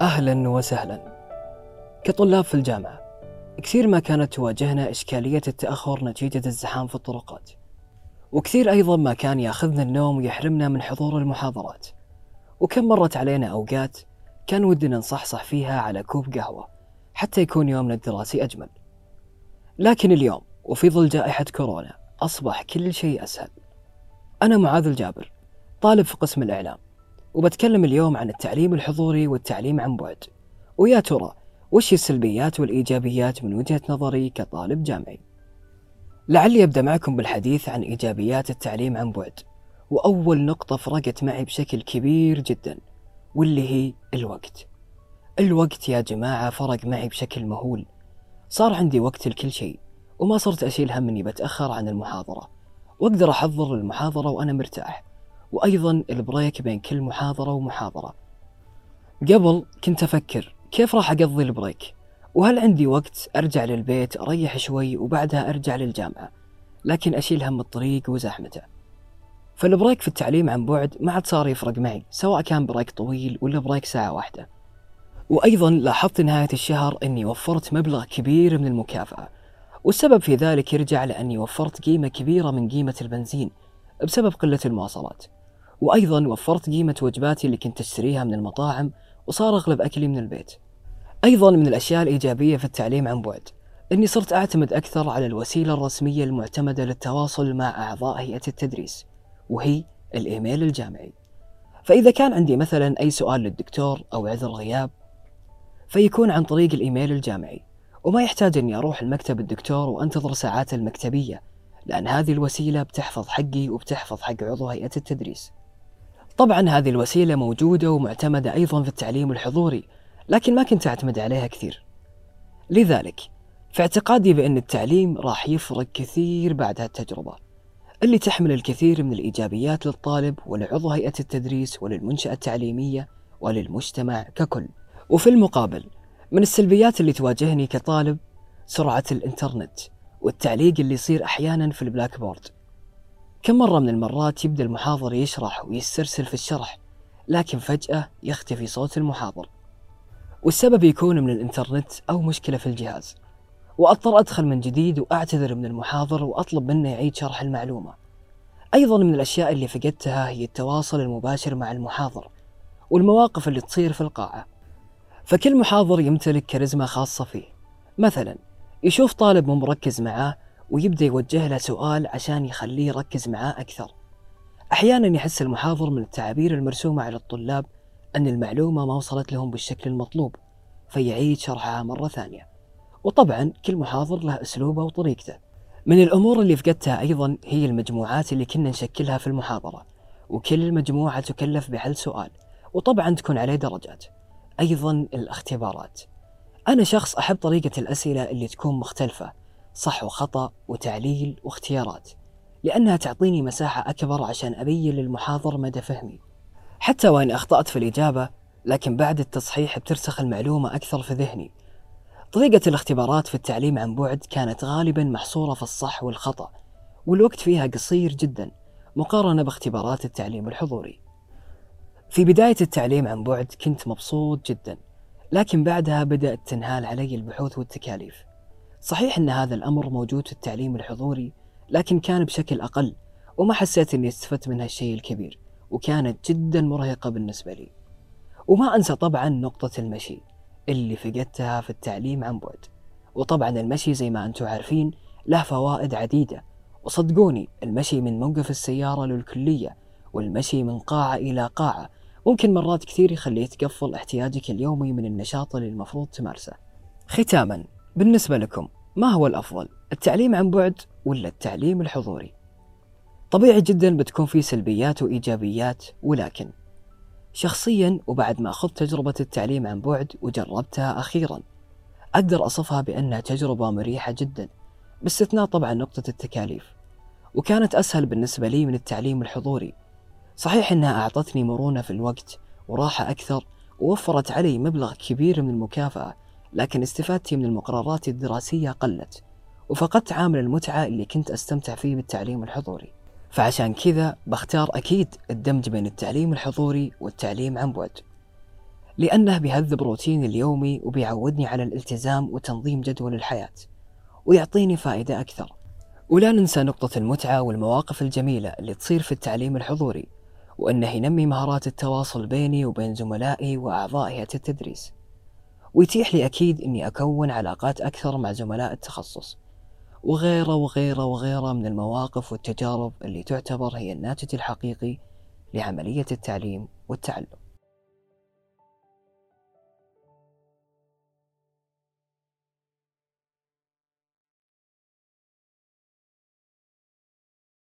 أهلا وسهلا. كطلاب في الجامعة كثير ما كانت تواجهنا إشكالية التأخر نتيجة الزحام في الطرقات. وكثير أيضا ما كان يأخذنا النوم ويحرمنا من حضور المحاضرات. وكم مرت علينا أوقات كان ودنا نصحصح فيها على كوب قهوة حتى يكون يومنا الدراسي أجمل. لكن اليوم وفي ظل جائحة كورونا أصبح كل شيء أسهل. أنا معاذ الجابر طالب في قسم الإعلام. وبتكلم اليوم عن التعليم الحضوري والتعليم عن بعد. ويا ترى وش السلبيات والإيجابيات من وجهة نظري كطالب جامعي؟ لعلي أبدأ معكم بالحديث عن إيجابيات التعليم عن بعد. وأول نقطة فرقت معي بشكل كبير جدا واللي هي الوقت. الوقت يا جماعة فرق معي بشكل مهول. صار عندي وقت لكل شيء وما صرت أشيل هم إني بتأخر عن المحاضرة. وأقدر أحضر المحاضرة وأنا مرتاح. وأيضا ال break بين كل محاضرة ومحاضرة. قبل كنت أفكر كيف راح أقضي ال break؟ وهل عندي وقت أرجع للبيت أريح شوي وبعدها أرجع للجامعة؟ لكن أشيل هم الطريق وزحمته. فال break في التعليم عن بعد ما عاد صار يفرق معي سواء كان break طويل ولا break ساعة واحدة. وأيضا لاحظت نهاية الشهر أني وفرت مبلغ كبير من المكافأة والسبب في ذلك يرجع لأني وفرت قيمة كبيرة من قيمة البنزين بسبب قلة المواصلات. وأيضا وفرت قيمة وجباتي اللي كنت أشتريها من المطاعم وصار أغلب أكلي من البيت. أيضا من الأشياء الإيجابية في التعليم عن بعد أني صرت أعتمد أكثر على الوسيلة الرسمية المعتمدة للتواصل مع أعضاء هيئة التدريس وهي الإيميل الجامعي. فإذا كان عندي مثلا أي سؤال للدكتور أو عذر غياب فيكون عن طريق الإيميل الجامعي وما يحتاج أني أروح المكتب الدكتور وأنتظر ساعات المكتبية لأن هذه الوسيلة بتحفظ حقي وبتحفظ حق عضو هيئة التدريس. طبعا هذه الوسيلة موجودة ومعتمدة أيضا في التعليم الحضوري لكن ما كنت أعتمد عليها كثير. لذلك في اعتقادي بأن التعليم راح يفرق كثير بعد هالتجربة اللي تحمل الكثير من الإيجابيات للطالب ولعضو هيئة التدريس وللمنشأة التعليمية وللمجتمع ككل. وفي المقابل من السلبيات اللي تواجهني كطالب سرعة الإنترنت والتعليق اللي يصير أحيانا في ال Blackboard. كم مرة من المرات يبدأ المحاضر يشرح ويسترسل في الشرح لكن فجأة يختفي صوت المحاضر. والسبب يكون من الإنترنت أو مشكلة في الجهاز. وأضطر أدخل من جديد وأعتذر من المحاضر وأطلب منه يعيد شرح المعلومة. أيضا من الأشياء اللي فقدتها هي التواصل المباشر مع المحاضر والمواقف اللي تصير في القاعة. فكل محاضر يمتلك كاريزما خاصة فيه. مثلا يشوف طالب مو مركز معاه ويبدأ يوجه له سؤال عشان يخليه يركز معاه أكثر. أحيانا يحس المحاضر من التعابير المرسومة على الطلاب أن المعلومة ما وصلت لهم بالشكل المطلوب فيعيد شرحها مرة ثانية. وطبعا كل محاضر له أسلوبه وطريقته. من الأمور اللي فقدتها أيضا هي المجموعات اللي كنا نشكلها في المحاضرة وكل مجموعة تكلف بحل سؤال وطبعا تكون عليه درجات. أيضا الاختبارات. أنا شخص أحب طريقة الأسئلة اللي تكون مختلفة صح وخطأ وتعليل واختيارات لأنها تعطيني مساحة أكبر عشان أبين للمحاضر مدى فهمي. حتى وإن أخطأت في الإجابة لكن بعد التصحيح بترسخ المعلومة أكثر في ذهني. طريقة الاختبارات في التعليم عن بعد كانت غالبا محصورة في الصح والخطأ والوقت فيها قصير جدا مقارنة باختبارات التعليم الحضوري. في بداية التعليم عن بعد كنت مبسوط جدا لكن بعدها بدأت تنهال علي البحوث والتكاليف. صحيح أن هذا الأمر موجود في التعليم الحضوري لكن كان بشكل أقل وما حسيت أني استفدت من هالشيء الكبير وكانت جدا مرهقة بالنسبة لي. وما أنسى طبعا نقطة المشي اللي فقدتها في التعليم عن بعد. وطبعا المشي زي ما أنتم عارفين له فوائد عديدة. وصدقوني المشي من موقف السيارة للكلية والمشي من قاعة إلى قاعة ممكن مرات كثير يخليه تقفل احتياجك اليومي من النشاط اللي المفروض تمارسه. ختاما بالنسبة لكم ما هو الأفضل التعليم عن بعد ولا التعليم الحضوري؟ طبيعي جدا بتكون في سلبيات وإيجابيات ولكن شخصيا وبعد ما أخذت تجربة التعليم عن بعد وجربتها أخيرا أقدر أصفها بأنها تجربة مريحة جدا باستثناء طبعا نقطة التكاليف وكانت أسهل بالنسبة لي من التعليم الحضوري. صحيح أنها أعطتني مرونة في الوقت وراحة أكثر ووفرت علي مبلغ كبير من المكافأة لكن استفادتي من المقررات الدراسية قلت وفقدت عامل المتعة اللي كنت أستمتع فيه بالتعليم الحضوري. فعشان كذا بختار أكيد الدمج بين التعليم الحضوري والتعليم عن بعد. لأنه بيهذب روتيني اليومي وبيعودني على الالتزام وتنظيم جدول الحياة ويعطيني فائدة أكثر. ولا ننسى نقطة المتعة والمواقف الجميلة اللي تصير في التعليم الحضوري وأنه ينمي مهارات التواصل بيني وبين زملائي وأعضاء هيئة التدريس. ويتيح لي أكيد أني أكون علاقات أكثر مع زملاء التخصص. وغيره وغيره وغيره من المواقف والتجارب اللي تعتبر هي الناتج الحقيقي لعملية التعليم والتعلم.